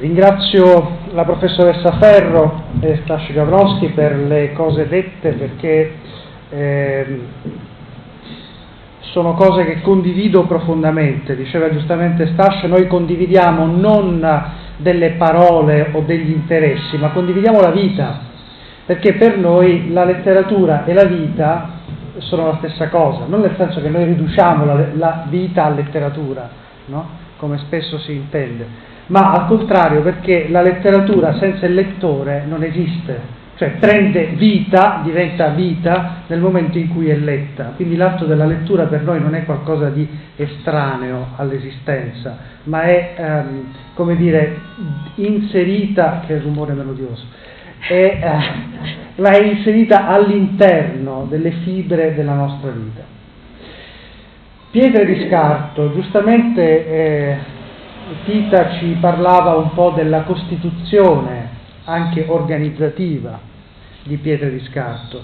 Ringrazio la professoressa Ferro e Stasci Gavronski per le cose dette perché eh, sono cose che condivido profondamente. Diceva giustamente Stasci, noi condividiamo non delle parole o degli interessi, ma condividiamo la vita, perché per noi la letteratura e la vita sono la stessa cosa, non nel senso che noi riduciamo la, la vita a letteratura, no? come spesso si intende ma al contrario perché la letteratura senza il lettore non esiste, cioè prende vita, diventa vita nel momento in cui è letta. Quindi l'atto della lettura per noi non è qualcosa di estraneo all'esistenza, ma è, ehm, come dire, inserita, che rumore melodioso, è, eh, ma è inserita all'interno delle fibre della nostra vita. Pietre di scarto, giustamente eh, Tita ci parlava un po' della costituzione anche organizzativa di pietre di scarto.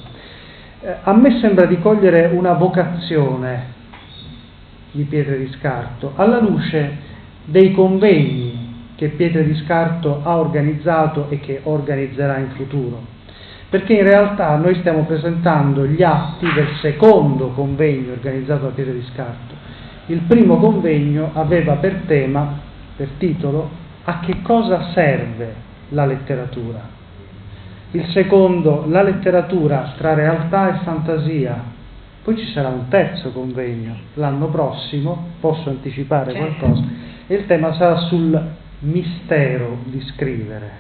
Eh, a me sembra di cogliere una vocazione di pietre di scarto alla luce dei convegni che Pietre di Scarto ha organizzato e che organizzerà in futuro. Perché in realtà noi stiamo presentando gli atti del secondo convegno organizzato da Pietre di Scarto. Il primo convegno aveva per tema per titolo A che cosa serve la letteratura? Il secondo, la letteratura tra realtà e fantasia. Poi ci sarà un terzo convegno l'anno prossimo, posso anticipare qualcosa, e il tema sarà sul mistero di scrivere.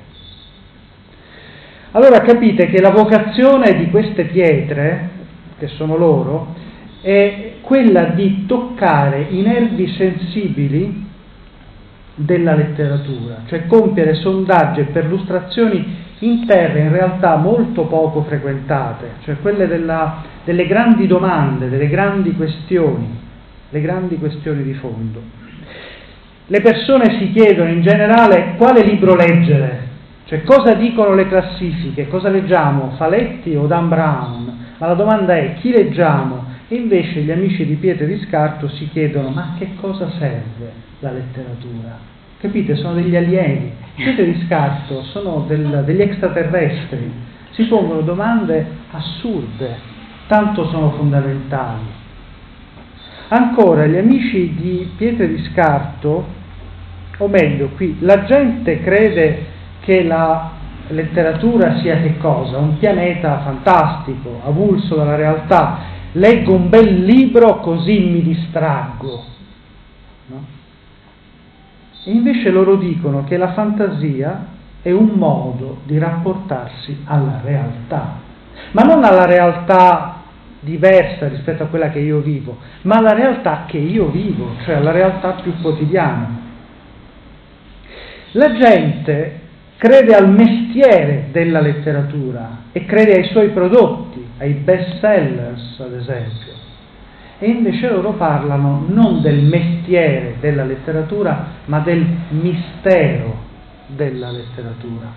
Allora capite che la vocazione di queste pietre, che sono loro, è quella di toccare i nervi sensibili della letteratura, cioè compiere sondaggi e perlustrazioni in terre in realtà molto poco frequentate, cioè quelle della, delle grandi domande, delle grandi questioni, le grandi questioni di fondo. Le persone si chiedono in generale quale libro leggere, cioè cosa dicono le classifiche, cosa leggiamo, Faletti o Dan Brown, ma la domanda è chi leggiamo? E invece gli amici di Pietre di Scarto si chiedono ma che cosa serve la letteratura? Capite? Sono degli alieni. Siete di scarto, sono del, degli extraterrestri. Si pongono domande assurde, tanto sono fondamentali. Ancora, gli amici di Pietre di Scarto, o meglio, qui, la gente crede che la letteratura sia che cosa? Un pianeta fantastico, avulso dalla realtà. Leggo un bel libro così mi distraggo. E invece loro dicono che la fantasia è un modo di rapportarsi alla realtà, ma non alla realtà diversa rispetto a quella che io vivo, ma alla realtà che io vivo, cioè alla realtà più quotidiana. La gente crede al mestiere della letteratura e crede ai suoi prodotti, ai best sellers ad esempio e invece loro parlano non del mestiere della letteratura, ma del mistero della letteratura.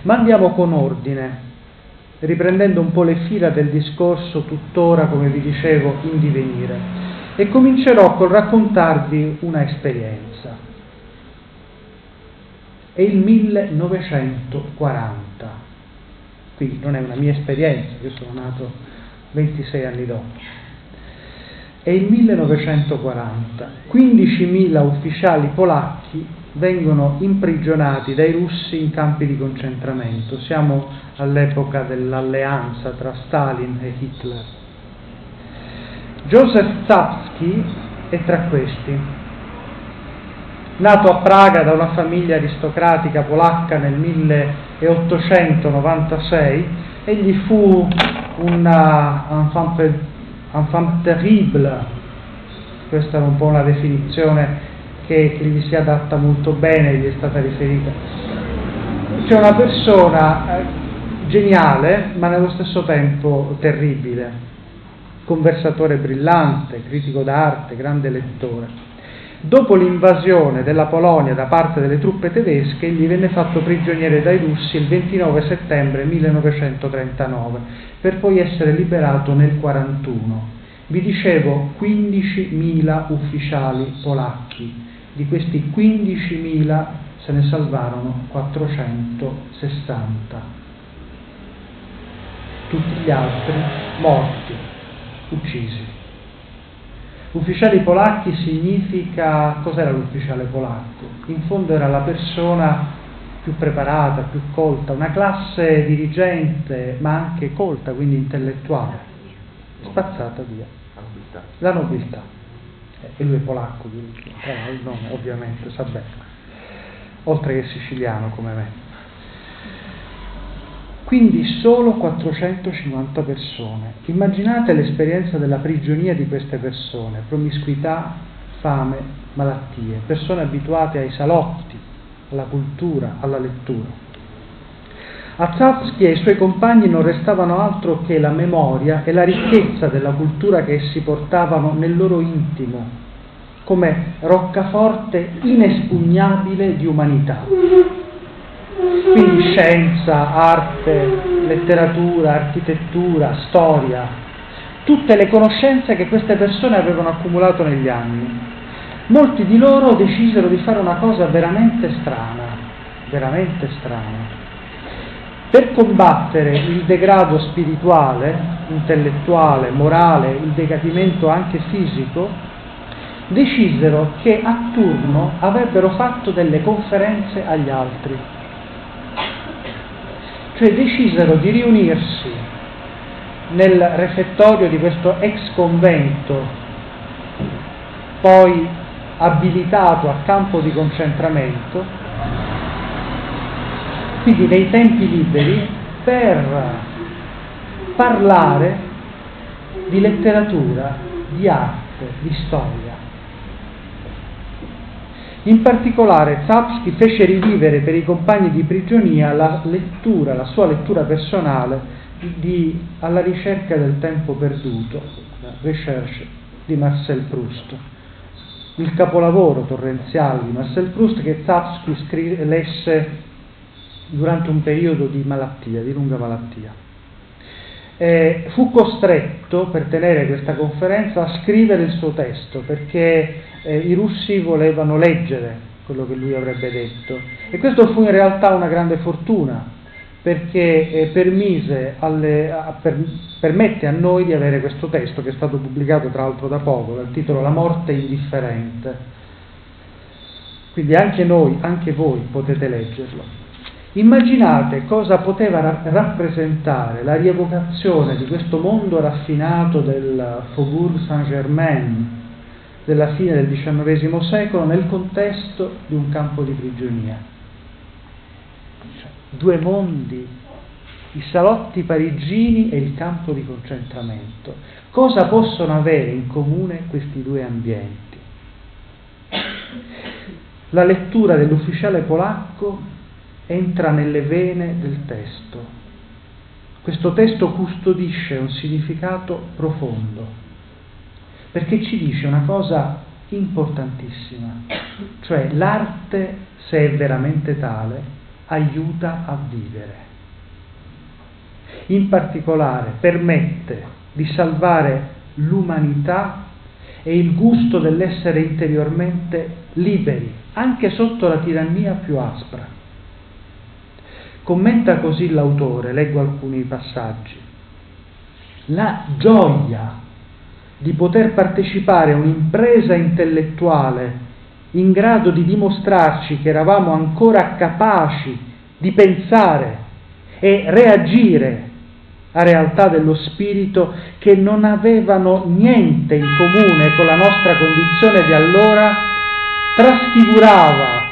Ma andiamo con ordine, riprendendo un po' le fila del discorso tuttora, come vi dicevo, in divenire, e comincerò col raccontarvi una esperienza. È il 1940, quindi non è una mia esperienza, io sono nato 26 anni dopo. È il 1940, 15.000 ufficiali polacchi vengono imprigionati dai russi in campi di concentramento. Siamo all'epoca dell'alleanza tra Stalin e Hitler. Joseph Zapsky è tra questi. Nato a Praga da una famiglia aristocratica polacca nel 1896, egli fu enfant, enfant terrible, questa è un po' una definizione che, che gli si adatta molto bene, gli è stata riferita. C'è una persona eh, geniale, ma nello stesso tempo terribile, conversatore brillante, critico d'arte, grande lettore. Dopo l'invasione della Polonia da parte delle truppe tedesche, gli venne fatto prigioniere dai russi il 29 settembre 1939, per poi essere liberato nel 1941. Vi dicevo 15.000 ufficiali polacchi, di questi 15.000 se ne salvarono 460. Tutti gli altri morti, uccisi. Ufficiali polacchi significa cos'era l'ufficiale polacco? In fondo era la persona più preparata, più colta, una classe dirigente ma anche colta, quindi intellettuale, spazzata via. La nobiltà. Eh, e lui è polacco, eh, il nome ovviamente, sa bene, oltre che siciliano come me. Quindi solo 450 persone. Immaginate l'esperienza della prigionia di queste persone, promiscuità, fame, malattie, persone abituate ai salotti, alla cultura, alla lettura. A Zapsky e ai suoi compagni non restavano altro che la memoria e la ricchezza della cultura che essi portavano nel loro intimo, come roccaforte inespugnabile di umanità. Quindi scienza, arte, letteratura, architettura, storia, tutte le conoscenze che queste persone avevano accumulato negli anni molti di loro decisero di fare una cosa veramente strana, veramente strana. Per combattere il degrado spirituale, intellettuale, morale, il decadimento anche fisico, decisero che a turno avrebbero fatto delle conferenze agli altri. Cioè decisero di riunirsi nel refettorio di questo ex convento, poi abilitato a campo di concentramento, quindi nei tempi liberi, per parlare di letteratura, di arte, di storia. In particolare Zapsky fece rivivere per i compagni di prigionia la lettura, la sua lettura personale di, alla ricerca del tempo perduto, Recherche di Marcel Proust il capolavoro torrenziale di Marcel Proust che Zapsky scri- lesse durante un periodo di malattia, di lunga malattia. Eh, fu costretto per tenere questa conferenza a scrivere il suo testo perché eh, i russi volevano leggere quello che lui avrebbe detto e questo fu in realtà una grande fortuna perché eh, permise alle, a, per, permette a noi di avere questo testo che è stato pubblicato tra l'altro da poco, dal titolo La morte indifferente. Quindi anche noi, anche voi potete leggerlo. Immaginate cosa poteva ra- rappresentare la rievocazione di questo mondo raffinato del Faubourg Saint-Germain della fine del XIX secolo nel contesto di un campo di prigionia due mondi, i salotti parigini e il campo di concentramento. Cosa possono avere in comune questi due ambienti? La lettura dell'ufficiale polacco entra nelle vene del testo. Questo testo custodisce un significato profondo, perché ci dice una cosa importantissima, cioè l'arte, se è veramente tale, aiuta a vivere. In particolare permette di salvare l'umanità e il gusto dell'essere interiormente liberi, anche sotto la tirannia più aspra. Commenta così l'autore, leggo alcuni passaggi. La gioia di poter partecipare a un'impresa intellettuale in grado di dimostrarci che eravamo ancora capaci di pensare e reagire a realtà dello spirito che non avevano niente in comune con la nostra condizione di allora, trasfigurava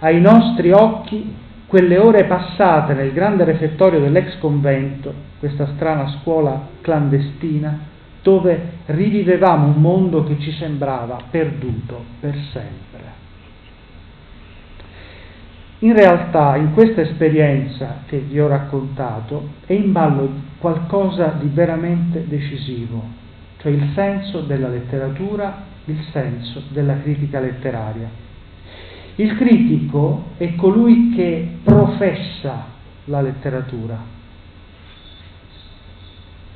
ai nostri occhi quelle ore passate nel grande refettorio dell'ex convento, questa strana scuola clandestina, dove rivivevamo un mondo che ci sembrava perduto per sempre. In realtà in questa esperienza che vi ho raccontato è in ballo qualcosa di veramente decisivo, cioè il senso della letteratura, il senso della critica letteraria. Il critico è colui che professa la letteratura,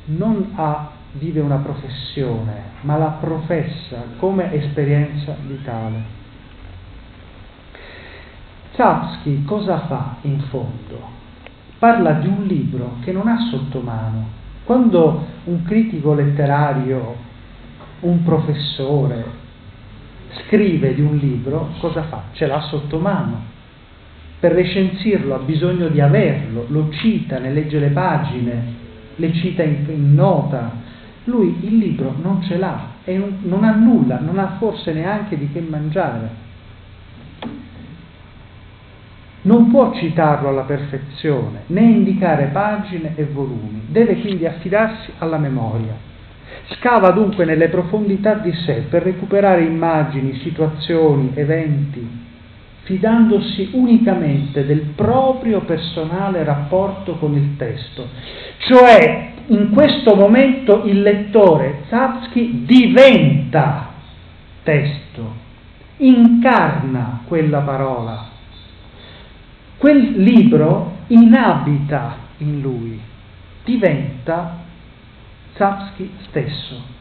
non ha, vive una professione, ma la professa come esperienza vitale. Zapsky cosa fa in fondo? Parla di un libro che non ha sotto mano. Quando un critico letterario, un professore, scrive di un libro, cosa fa? Ce l'ha sotto mano. Per recensirlo ha bisogno di averlo, lo cita, ne legge le pagine, le cita in, in nota. Lui il libro non ce l'ha e non, non ha nulla, non ha forse neanche di che mangiare. Non può citarlo alla perfezione, né indicare pagine e volumi, deve quindi affidarsi alla memoria. Scava dunque nelle profondità di sé per recuperare immagini, situazioni, eventi, fidandosi unicamente del proprio personale rapporto con il testo. Cioè, in questo momento il lettore Zapsky diventa testo, incarna quella parola. Quel libro inabita in lui, diventa Zapsky stesso.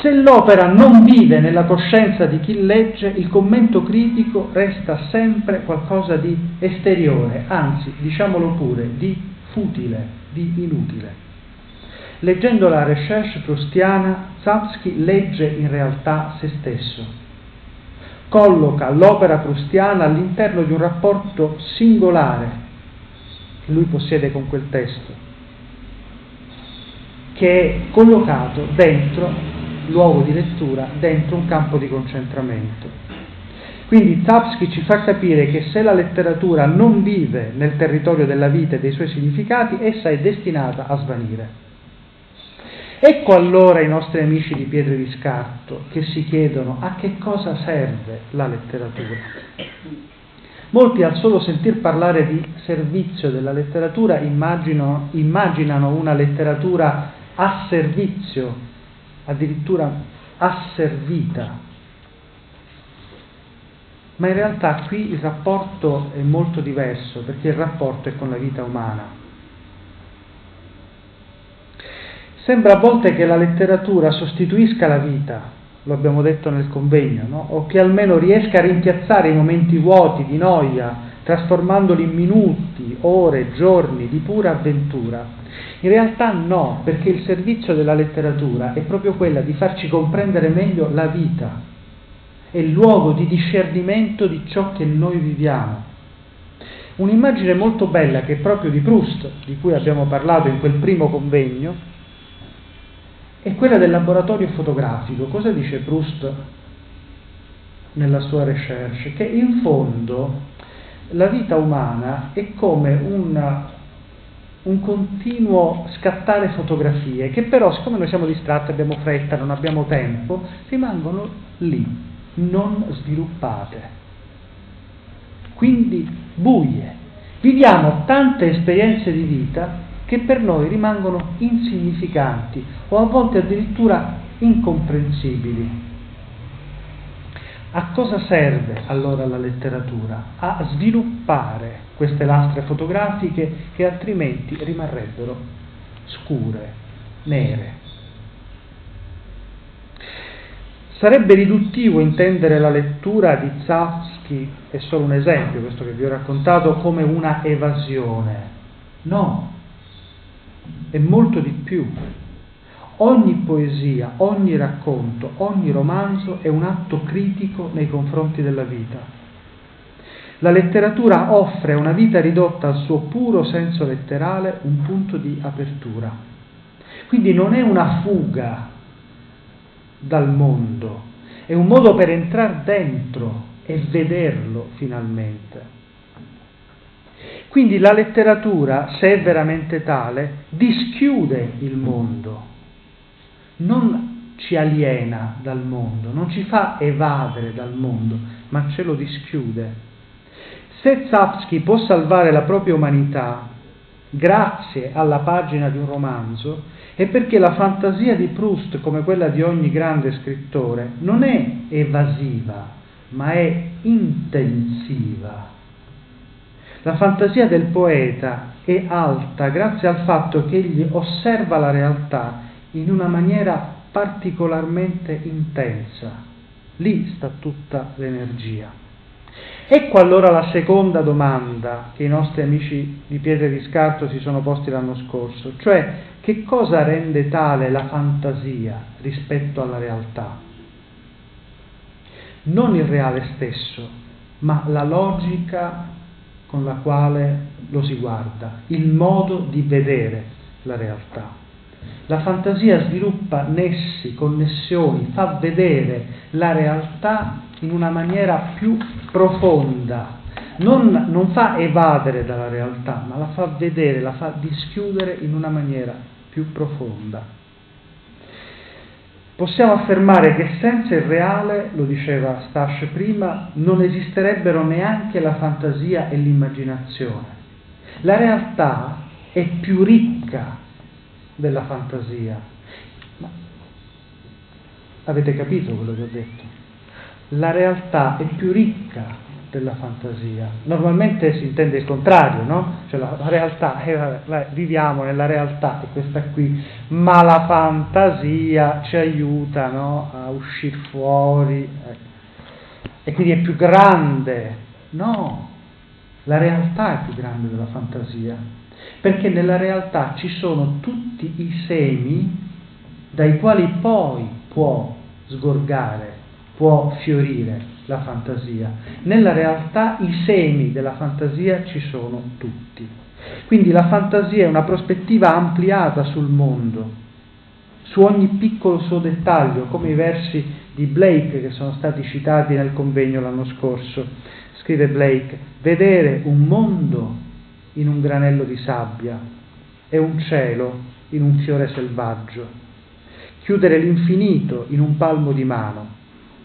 Se l'opera non vive nella coscienza di chi legge, il commento critico resta sempre qualcosa di esteriore, anzi, diciamolo pure, di futile, di inutile. Leggendo la recherche prustiana, Zapsky legge in realtà se stesso. Colloca l'opera prustiana all'interno di un rapporto singolare che lui possiede con quel testo che è collocato dentro luogo di lettura, dentro un campo di concentramento. Quindi Zapsky ci fa capire che se la letteratura non vive nel territorio della vita e dei suoi significati, essa è destinata a svanire. Ecco allora i nostri amici di Pietre di Scarto che si chiedono a che cosa serve la letteratura. Molti al solo sentir parlare di servizio della letteratura immaginano, immaginano una letteratura a servizio, addirittura asservita. Ma in realtà qui il rapporto è molto diverso perché il rapporto è con la vita umana. Sembra a volte che la letteratura sostituisca la vita, lo abbiamo detto nel convegno, no? o che almeno riesca a rimpiazzare i momenti vuoti di noia, trasformandoli in minuti, ore, giorni di pura avventura. In realtà no, perché il servizio della letteratura è proprio quella di farci comprendere meglio la vita, è il luogo di discernimento di ciò che noi viviamo. Un'immagine molto bella che è proprio di Proust, di cui abbiamo parlato in quel primo convegno, è quella del laboratorio fotografico. Cosa dice Proust nella sua recherche? Che in fondo la vita umana è come un un continuo scattare fotografie che però siccome noi siamo distratti, abbiamo fretta, non abbiamo tempo, rimangono lì, non sviluppate. Quindi buie. Viviamo tante esperienze di vita che per noi rimangono insignificanti o a volte addirittura incomprensibili. A cosa serve allora la letteratura? A sviluppare queste lastre fotografiche che altrimenti rimarrebbero scure, nere. Sarebbe riduttivo intendere la lettura di Zapsky, è solo un esempio questo che vi ho raccontato, come una evasione. No, è molto di più. Ogni poesia, ogni racconto, ogni romanzo è un atto critico nei confronti della vita. La letteratura offre a una vita ridotta al suo puro senso letterale un punto di apertura. Quindi non è una fuga dal mondo, è un modo per entrare dentro e vederlo finalmente. Quindi la letteratura, se è veramente tale, dischiude il mondo non ci aliena dal mondo, non ci fa evadere dal mondo, ma ce lo dischiude. Se Zapsky può salvare la propria umanità grazie alla pagina di un romanzo, è perché la fantasia di Proust, come quella di ogni grande scrittore, non è evasiva, ma è intensiva. La fantasia del poeta è alta grazie al fatto che egli osserva la realtà in una maniera particolarmente intensa. Lì sta tutta l'energia. Ecco allora la seconda domanda che i nostri amici di Pietre di Scarto si sono posti l'anno scorso, cioè che cosa rende tale la fantasia rispetto alla realtà? Non il reale stesso, ma la logica con la quale lo si guarda, il modo di vedere la realtà. La fantasia sviluppa nessi, connessioni, fa vedere la realtà in una maniera più profonda, non, non, fa evadere dalla realtà, ma la fa vedere, la fa dischiudere in una maniera più profonda. Possiamo affermare che senza il reale, lo diceva Stash prima, non esisterebbero neanche la fantasia e l'immaginazione. La realtà è più ricca della fantasia. Ma avete capito quello che ho detto? La realtà è più ricca della fantasia. Normalmente si intende il contrario, no? Cioè la, la realtà, eh, vabbè, viviamo nella realtà, è questa qui, ma la fantasia ci aiuta no? a uscire fuori. Eh. E quindi è più grande. No, la realtà è più grande della fantasia perché nella realtà ci sono tutti i semi dai quali poi può sgorgare, può fiorire la fantasia. Nella realtà i semi della fantasia ci sono tutti. Quindi la fantasia è una prospettiva ampliata sul mondo, su ogni piccolo suo dettaglio, come i versi di Blake che sono stati citati nel convegno l'anno scorso. Scrive Blake, vedere un mondo in un granello di sabbia e un cielo in un fiore selvaggio, chiudere l'infinito in un palmo di mano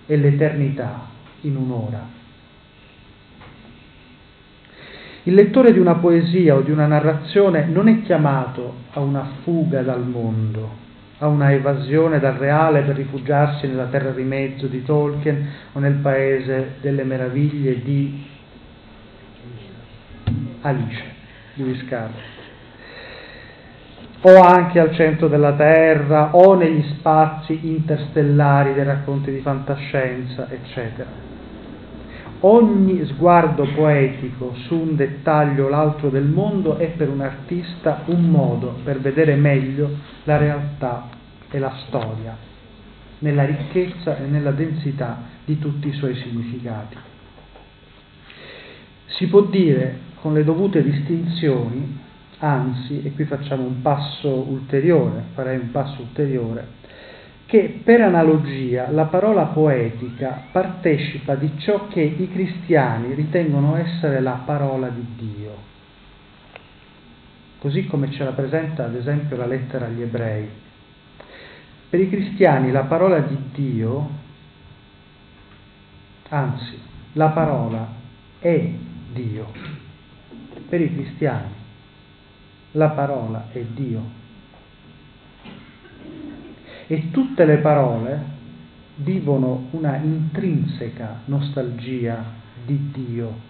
e l'eternità in un'ora. Il lettore di una poesia o di una narrazione non è chiamato a una fuga dal mondo, a una evasione dal reale per rifugiarsi nella terra di mezzo di Tolkien o nel paese delle meraviglie di Alice di Scarpa o anche al centro della Terra o negli spazi interstellari dei racconti di fantascienza, eccetera. Ogni sguardo poetico su un dettaglio o l'altro del mondo è per un artista un modo per vedere meglio la realtà e la storia, nella ricchezza e nella densità di tutti i suoi significati. Si può dire con le dovute distinzioni, anzi, e qui facciamo un passo ulteriore, farei un passo ulteriore, che per analogia la parola poetica partecipa di ciò che i cristiani ritengono essere la parola di Dio, così come ce la presenta ad esempio la lettera agli ebrei. Per i cristiani la parola di Dio, anzi, la parola è Dio per i cristiani la parola è Dio. E tutte le parole vivono una intrinseca nostalgia di Dio.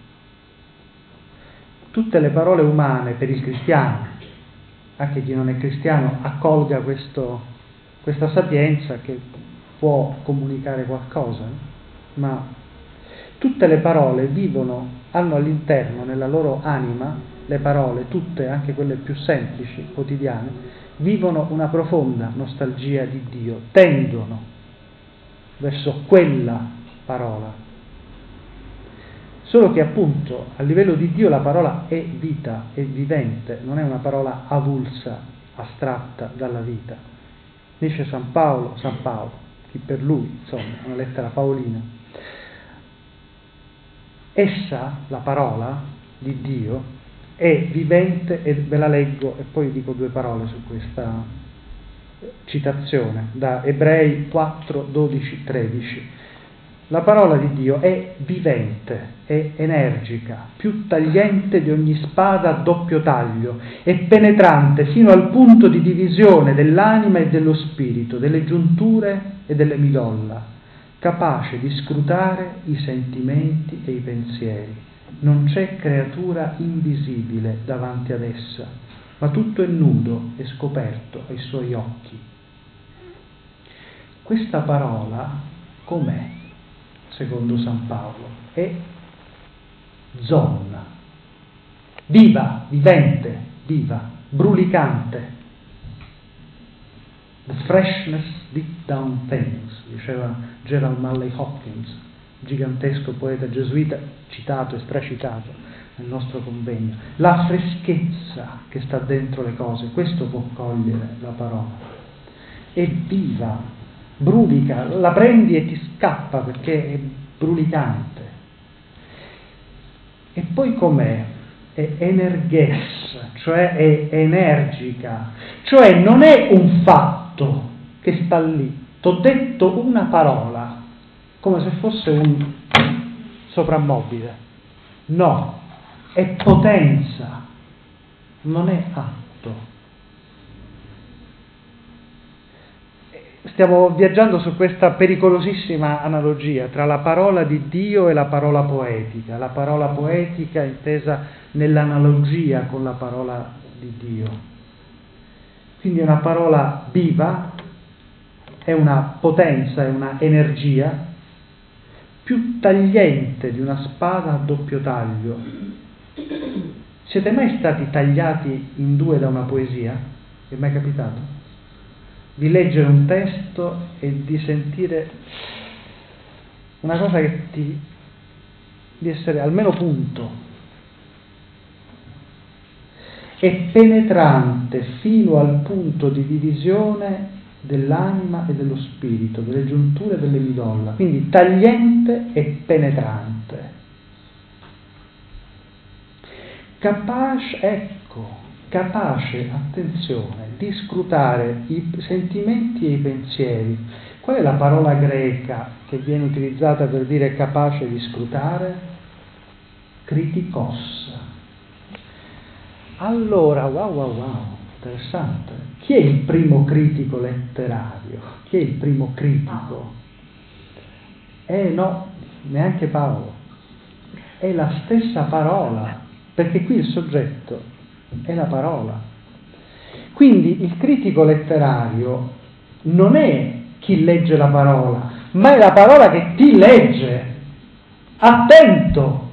Tutte le parole umane per il cristiano, anche chi non è cristiano, accolga questo, questa sapienza che può comunicare qualcosa, ma tutte le parole vivono hanno all'interno, nella loro anima, le parole, tutte, anche quelle più semplici, quotidiane, vivono una profonda nostalgia di Dio, tendono verso quella parola. Solo che appunto a livello di Dio la parola è vita, è vivente, non è una parola avulsa, astratta dalla vita. Dice San Paolo, San Paolo, chi per lui, insomma, una lettera paolina, Essa, la parola di Dio, è vivente e ve la leggo e poi dico due parole su questa citazione da Ebrei 4, 12, 13. La parola di Dio è vivente, è energica, più tagliente di ogni spada a doppio taglio, è penetrante fino al punto di divisione dell'anima e dello spirito, delle giunture e delle midolla capace di scrutare i sentimenti e i pensieri. Non c'è creatura invisibile davanti ad essa, ma tutto è nudo e scoperto ai suoi occhi. Questa parola com'è, secondo San Paolo? È zon, viva, vivente, viva, brulicante. The freshness deep down things, diceva Gerald Malley Hopkins, gigantesco poeta gesuita, citato e stracitato nel nostro convegno. La freschezza che sta dentro le cose, questo può cogliere la parola. È viva, brulica, la prendi e ti scappa perché è brulicante. E poi com'è? È energes, cioè è energica, cioè non è un fatto che sta lì. T'ho detto una parola, come se fosse un soprammobile. No, è potenza, non è atto. stiamo viaggiando su questa pericolosissima analogia tra la parola di Dio e la parola poetica, la parola poetica intesa nell'analogia con la parola di Dio. Quindi una parola viva, è una potenza, è una energia più tagliente di una spada a doppio taglio. Siete mai stati tagliati in due da una poesia? Vi è mai capitato? di leggere un testo e di sentire una cosa che ti di essere almeno punto è penetrante fino al punto di divisione dell'anima e dello spirito, delle giunture e delle midolla, quindi tagliente e penetrante. Capace, ecco, capace, attenzione, di scrutare i sentimenti e i pensieri. Qual è la parola greca che viene utilizzata per dire capace di scrutare? Criticos. Allora, wow, wow, wow, interessante. Chi è il primo critico letterario? Chi è il primo critico? Eh no, neanche Paolo. È la stessa parola, perché qui il soggetto è la parola. Quindi il critico letterario non è chi legge la parola, ma è la parola che ti legge. Attento,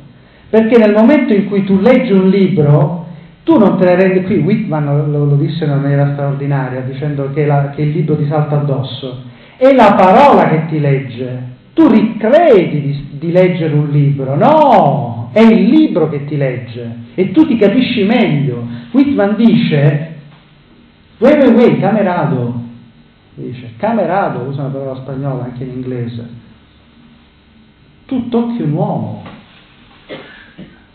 perché nel momento in cui tu leggi un libro, tu non te ne rendi qui, Whitman lo, lo disse in una maniera straordinaria, dicendo che, la, che il libro ti salta addosso, è la parola che ti legge. Tu ricredi di, di leggere un libro, no, è il libro che ti legge e tu ti capisci meglio. Whitman dice, wait, wait, wait, camerado, dice, camerado, usa una parola spagnola anche in inglese, tu tocchi un uomo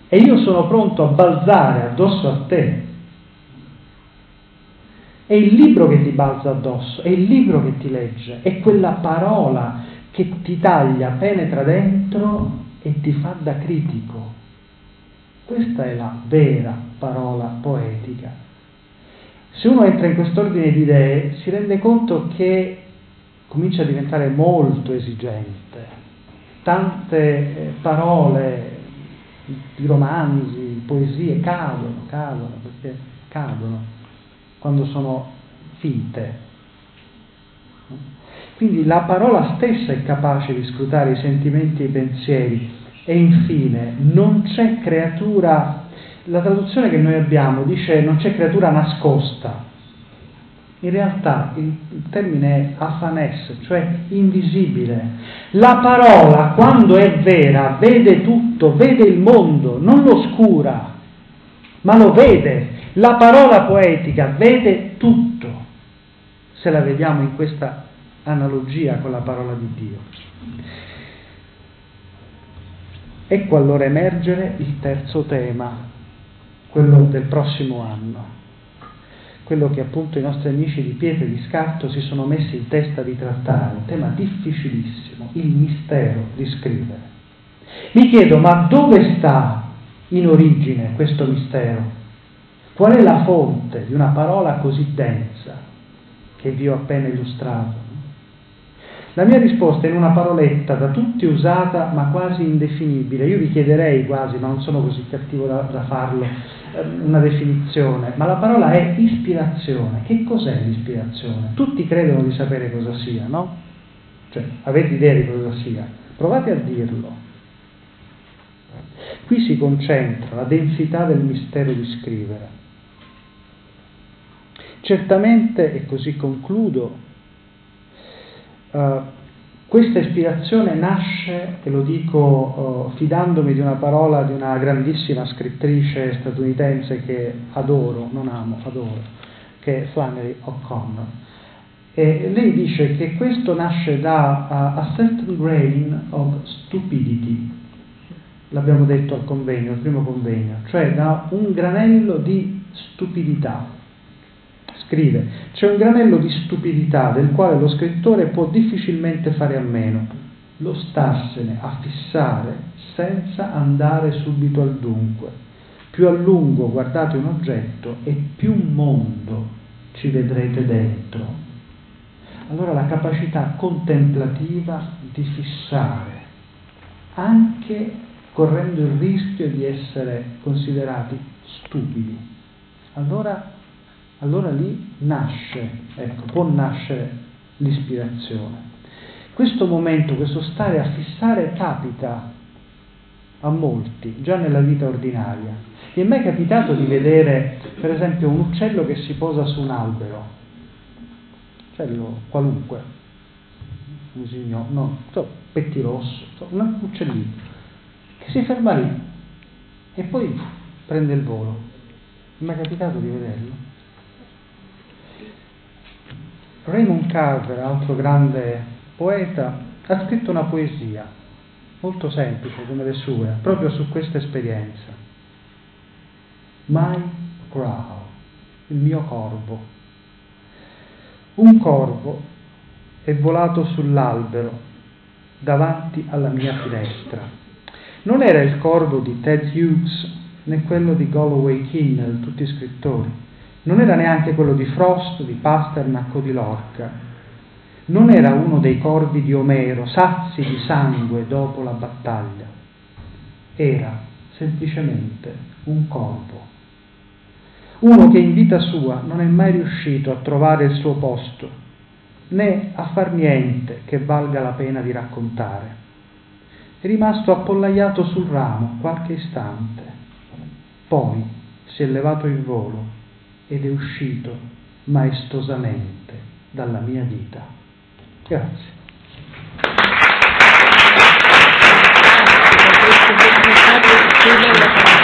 e io sono pronto a balzare addosso a te. È il libro che ti balza addosso, è il libro che ti legge, è quella parola che ti taglia, penetra dentro e ti fa da critico. Questa è la vera parola poetica. Se uno entra in quest'ordine di idee si rende conto che comincia a diventare molto esigente. Tante eh, parole di romanzi, poesie cadono, cadono, perché cadono quando sono finte. Quindi la parola stessa è capace di scrutare i sentimenti e i pensieri e infine, non c'è creatura, la traduzione che noi abbiamo dice non c'è creatura nascosta. In realtà il, termine è afanes, cioè invisibile. La parola, quando è vera, vede tutto, vede il mondo, non lo oscura, ma lo vede. La parola poetica vede tutto, se la vediamo in questa analogia con la parola di Dio. Ecco allora emergere il terzo tema, quello del prossimo anno, quello che appunto i nostri amici di Pietra e di Scatto si sono messi in testa di trattare, un tema difficilissimo, il mistero di scrivere. Mi chiedo, ma dove sta in origine questo mistero? Qual è la fonte di una parola così densa che vi ho appena illustrato? La mia risposta è in una paroletta da tutti usata ma quasi indefinibile. Io vi chiederei quasi, ma non sono così cattivo da, da farlo, ehm, una definizione, ma la parola è ispirazione. Che cos'è l'ispirazione? Tutti credono di sapere cosa sia, no? Cioè, avete idea di cosa sia? Provate a dirlo. Qui si concentra la densità del mistero di scrivere. Certamente, e così concludo, uh, questa ispirazione nasce, e lo dico uh, fidandomi di una parola di una grandissima scrittrice statunitense che adoro, non amo, adoro, che è Flannery O'Connor. E lei dice che questo nasce da uh, a certain grain of stupidity, l'abbiamo detto al convegno, al primo convegno, cioè da un granello di stupidità Scrive, c'è un granello di stupidità del quale lo scrittore può difficilmente fare a meno, lo starsene a fissare senza andare subito al dunque. Più a lungo guardate un oggetto e più mondo ci vedrete dentro. Allora la capacità contemplativa di fissare, anche correndo il rischio di essere considerati stupidi. Allora allora lì nasce, ecco, può nascere l'ispirazione. Questo momento, questo stare a fissare capita a molti, già nella vita ordinaria. Mi è mai capitato di vedere, per esempio, un uccello che si posa su un albero, uccello qualunque, un usigno, no, so, pettirosso, so, un uccellino, che si ferma lì e poi prende il volo. Mi è mai capitato di vederlo? Raymond Carver, altro grande poeta, ha scritto una poesia molto semplice come le sue, proprio su questa esperienza. My crow, il mio corvo. Un corvo è volato sull'albero davanti alla mia finestra. Non era il corvo di Ted Hughes né quello di Galloway Kinnell, tutti scrittori non era neanche quello di Frost, di Pasternak o di Lorca, non era uno dei corvi di Omero, sazi di sangue dopo la battaglia, era semplicemente un corvo, uno che in vita sua non è mai riuscito a trovare il suo posto, né a far niente che valga la pena di raccontare. È rimasto appollaiato sul ramo qualche istante, poi si è levato il volo ed è uscito maestosamente dalla mia vita. Grazie. Grazie